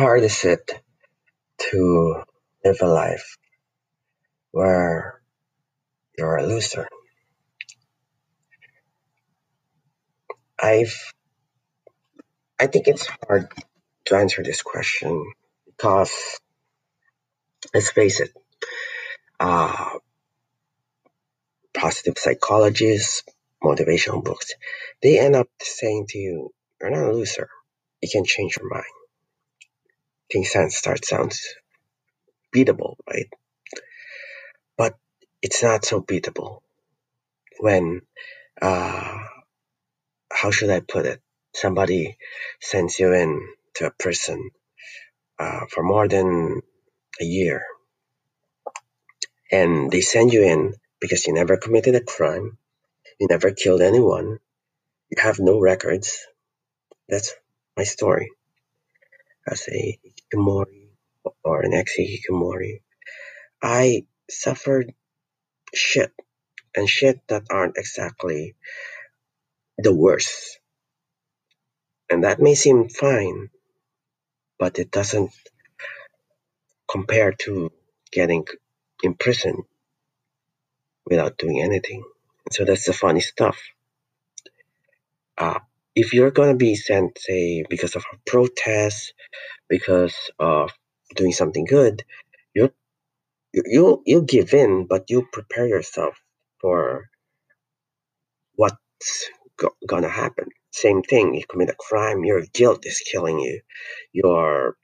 How hard is it to live a life where you're a loser? I've I think it's hard to answer this question because let's face it, uh, positive psychologists, motivational books, they end up saying to you, you're not a loser. You can change your mind. Think sense start sounds beatable, right? But it's not so beatable when uh, how should I put it? Somebody sends you in to a prison uh, for more than a year, and they send you in because you never committed a crime, you never killed anyone, you have no records. That's my story as a hikikomori or an ex-hikikomori. I suffered shit and shit that aren't exactly the worst. And that may seem fine, but it doesn't compare to getting imprisoned without doing anything. So that's the funny stuff. Uh, if you're gonna be sent, say, because of a protest, because of doing something good, you you you give in, but you prepare yourself for what's go- gonna happen. Same thing, you commit a crime, your guilt is killing you. Your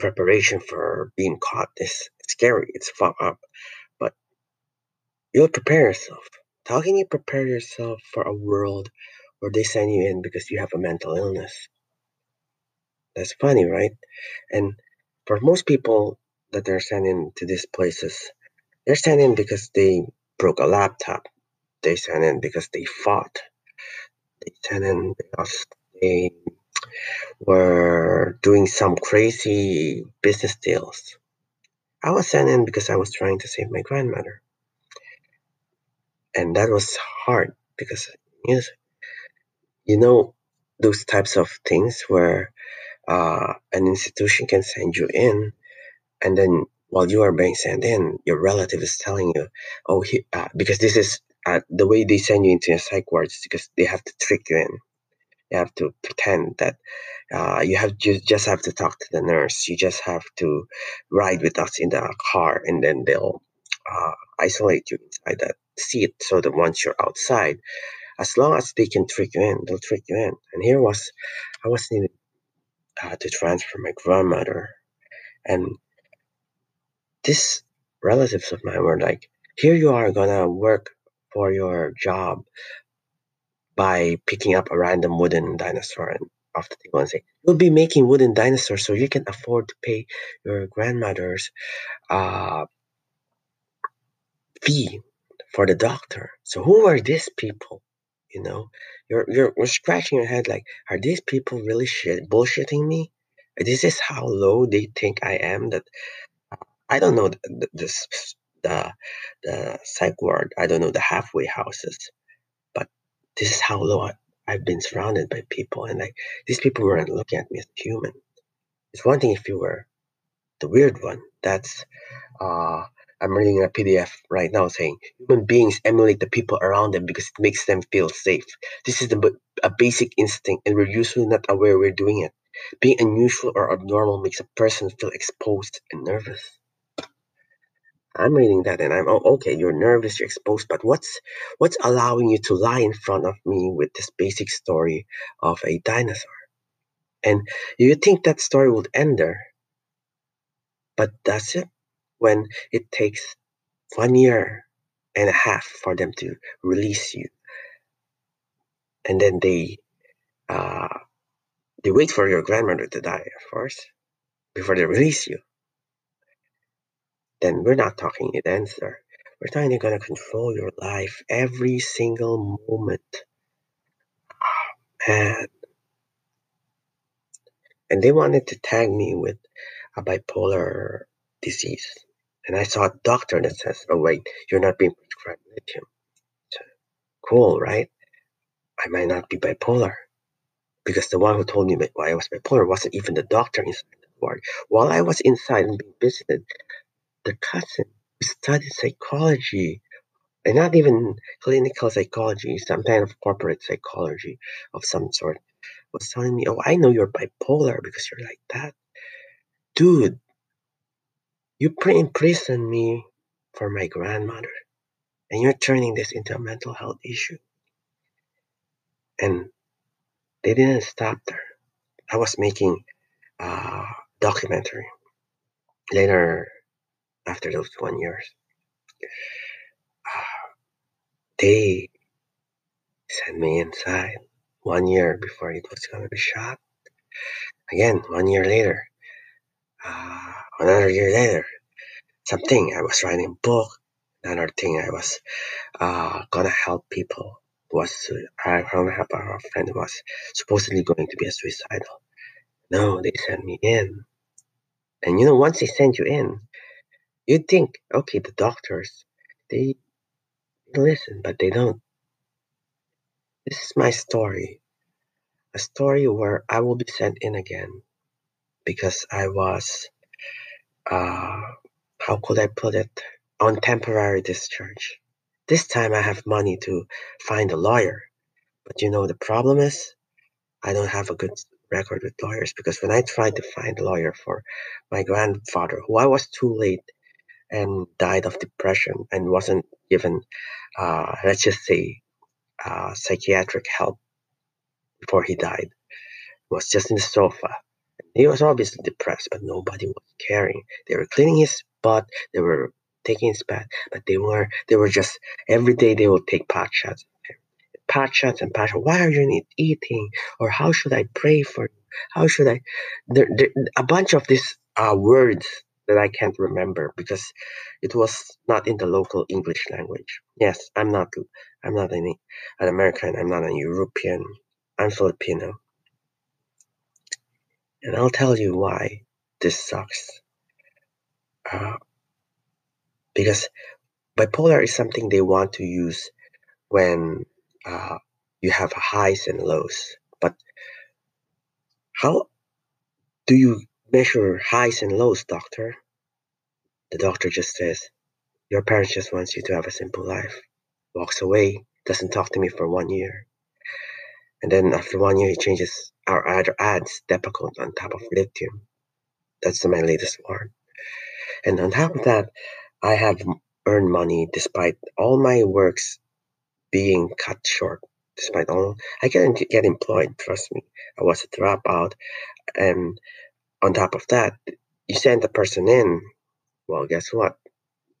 preparation for being caught is scary, it's fucked up. But you'll prepare yourself. How can you prepare yourself for a world where they send you in because you have a mental illness? That's funny, right? And for most people that they're sent in to these places, they're sent in because they broke a laptop. They sent in because they fought. They sent in because they were doing some crazy business deals. I was sent in because I was trying to save my grandmother. And that was hard because yes, you know those types of things where uh, an institution can send you in, and then while you are being sent in, your relative is telling you, "Oh, he, uh, because this is uh, the way they send you into a psych ward is because they have to trick you in. You have to pretend that uh, you have you just have to talk to the nurse. You just have to ride with us in the car, and then they'll uh, isolate you inside that seat so that once you're outside, as long as they can trick you in, they'll trick you in. And here was, I was needed uh, to transfer my grandmother, and these relatives of mine were like, "Here you are gonna work for your job by picking up a random wooden dinosaur and off the table and say, you'll be making wooden dinosaurs so you can afford to pay your grandmother's uh, fee for the doctor. So who are these people? You know, you're you're, you're scratching your head like, are these people really shit bullshitting me? This is how low they think I am. That I don't know the the the, the psych ward. I don't know the halfway houses, but this is how low I, I've been surrounded by people, and like these people weren't looking at me as human. It's one thing if you were the weird one. That's uh, I'm reading a PDF right now saying human beings emulate the people around them because it makes them feel safe. This is the, a basic instinct, and we're usually not aware we're doing it. Being unusual or abnormal makes a person feel exposed and nervous. I'm reading that and I'm oh, okay. You're nervous, you're exposed, but what's what's allowing you to lie in front of me with this basic story of a dinosaur? And you think that story would end there, but that's it? When it takes one year and a half for them to release you, and then they uh, they wait for your grandmother to die, of course, before they release you then we're not talking it answer. We're talking they're gonna control your life every single moment. And and they wanted to tag me with a bipolar disease. And I saw a doctor that says, Oh wait, you're not being prescribed lithium. So, cool, right? I might not be bipolar. Because the one who told me why I was bipolar wasn't even the doctor inside the ward. While I was inside and being visited, the cousin who studied psychology, and not even clinical psychology, some kind of corporate psychology of some sort, was telling me, "Oh, I know you're bipolar because you're like that." Dude, you pre-imprisoned me for my grandmother, and you're turning this into a mental health issue. And they didn't stop there. I was making a documentary later after those one years. Uh, they sent me inside one year before it was going to be shot. Again, one year later, uh, another year later, something I was writing a book. Another thing I was uh, gonna help people was I gonna help a friend was supposedly going to be a suicidal. No, they sent me in, and you know once they send you in, you'd think, okay, the doctors, they listen, but they don't. This is my story, a story where I will be sent in again because I was, uh, how could I put it, on temporary discharge. This time I have money to find a lawyer. But you know, the problem is I don't have a good record with lawyers because when I tried to find a lawyer for my grandfather, who I was too late and died of depression and wasn't given, uh, let's just say, uh, psychiatric help before he died, was just in the sofa. He was obviously depressed, but nobody was caring. They were cleaning his butt, they were taking his bath, but they were they were just every day they would take pot shots, pot shots and pot shots. Why are you not eating? Or how should I pray for you? How should I? There, there, a bunch of these uh, words that I can't remember because it was not in the local English language. Yes, I'm not I'm not any an American. I'm not a European. I'm Filipino. And I'll tell you why this sucks. Uh, because bipolar is something they want to use when uh, you have highs and lows. But how do you measure highs and lows, doctor? The doctor just says, Your parents just wants you to have a simple life. Walks away, doesn't talk to me for one year. And then after one year, he changes our ad ads Depakote on top of lithium. That's my latest one. And on top of that, I have earned money despite all my works being cut short. Despite all, I can get employed. Trust me, I was a dropout, and on top of that, you send the person in. Well, guess what?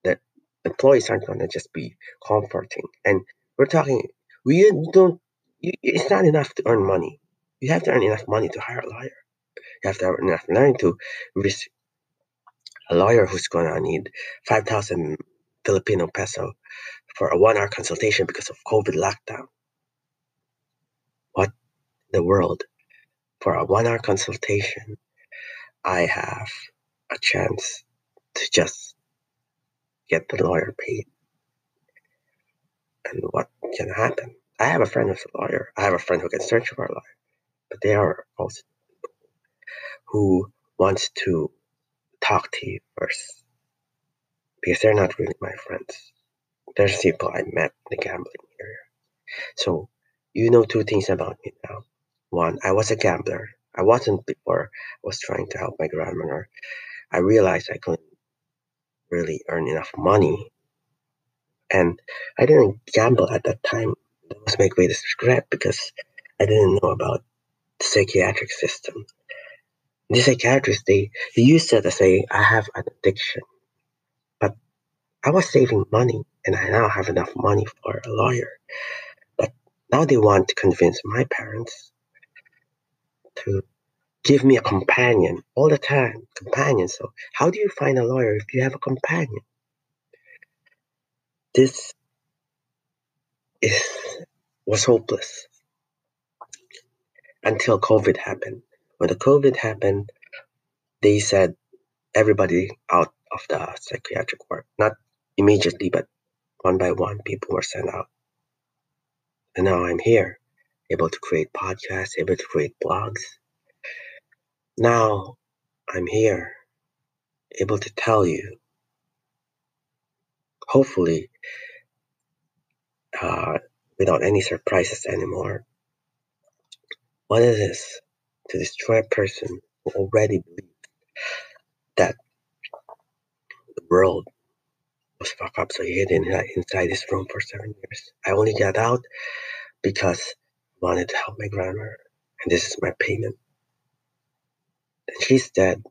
The employees aren't going to just be comforting, and we're talking. We don't. It's not enough to earn money. You have to earn enough money to hire a lawyer. You have to earn enough money to risk a lawyer who's going to need 5,000 Filipino peso for a one hour consultation because of COVID lockdown. What the world? For a one hour consultation, I have a chance to just get the lawyer paid. And what can happen? I have a friend who's a lawyer. I have a friend who can search for a lawyer. But they are also who wants to talk to you first because they're not really my friends. There's people I met in the gambling area. So you know two things about me now. One, I was a gambler. I wasn't before I was trying to help my grandmother. I realized I couldn't really earn enough money. And I didn't gamble at that time. That was my greatest regret because I didn't know about the psychiatric system the psychiatrist they, they used to say I have an addiction. But I was saving money and I now have enough money for a lawyer. But now they want to convince my parents to give me a companion all the time. Companion. So how do you find a lawyer if you have a companion? This is was hopeless until COVID happened. When the COVID happened, they said everybody out of the psychiatric ward. Not immediately, but one by one, people were sent out. And now I'm here, able to create podcasts, able to create blogs. Now I'm here, able to tell you, hopefully, uh, without any surprises anymore, What is this? to destroy a person who already believes that the world was fucked up, so he hid in, inside this room for seven years. I only got out because I wanted to help my grandmother, and this is my payment. And she's dead,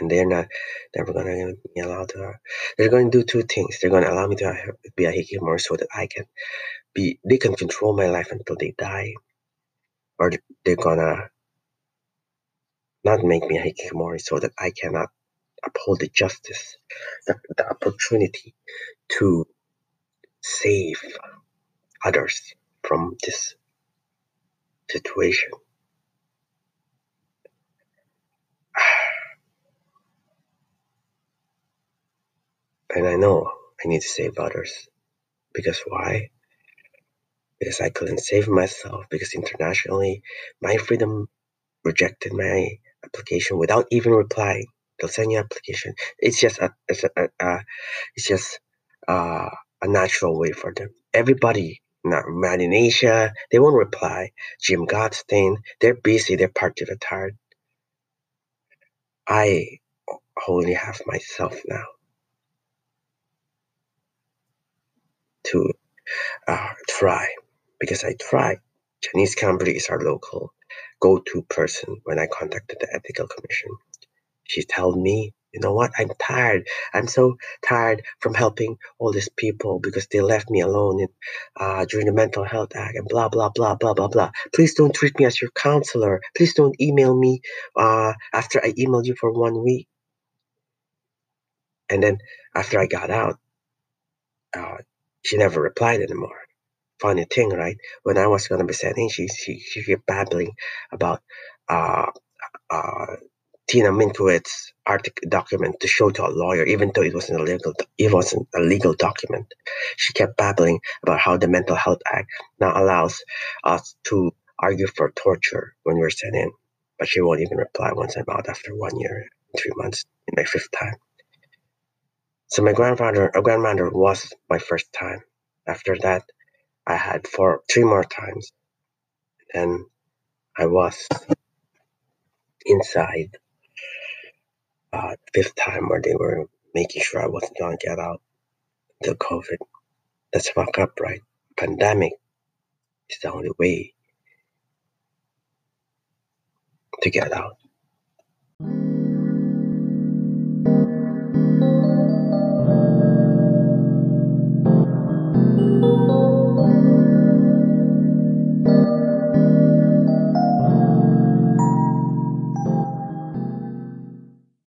and they're not never gonna be allowed to. They're to do two things. They're to allow me to be a hikikomori so that I can be. They can control my life until they die, or they're gonna not make me a hikikomori so that I cannot uphold the justice, the, the opportunity to save others from this situation. And I know I need to save others. Because why? Because I couldn't save myself, because internationally, MindFreedom rejected my application without even replying. They'll send you application. It's just a, it's a, a, a it's just uh, a natural way for them. Everybody, not Mad in Asia, they won't reply. Jim Gottstein, they're busy. They're party retired. I only have myself now to uh, try because I tried. Janice Cambri is our local go-to person when I contacted the ethical commission. She told me, you know what, I'm tired. I'm so tired from helping all these people because they left me alone in, uh, during the Mental Health Act and blah, blah, blah, blah, blah, blah. Please don't treat me as your counselor. Please don't email me uh, after I emailed you for one week. And then after I got out, uh, she never replied anymore. Funny thing, right? When I was gonna be sending, she she she kept babbling about uh uh Tina Minkowitz's article document to show to a lawyer, even though it wasn't a legal it wasn't a legal document. She kept babbling about how the Mental Health Act now allows us to argue for torture when we're sent in. But she won't even reply once I'm out after one year, three months, in my fifth time. So my grandfather, a grandmother was my first time. After that, I had four, three more times, and I was inside uh, fifth time where they were making sure I wasn't gonna get out until COVID. That's fucked up, right? Pandemic is the only way to get out.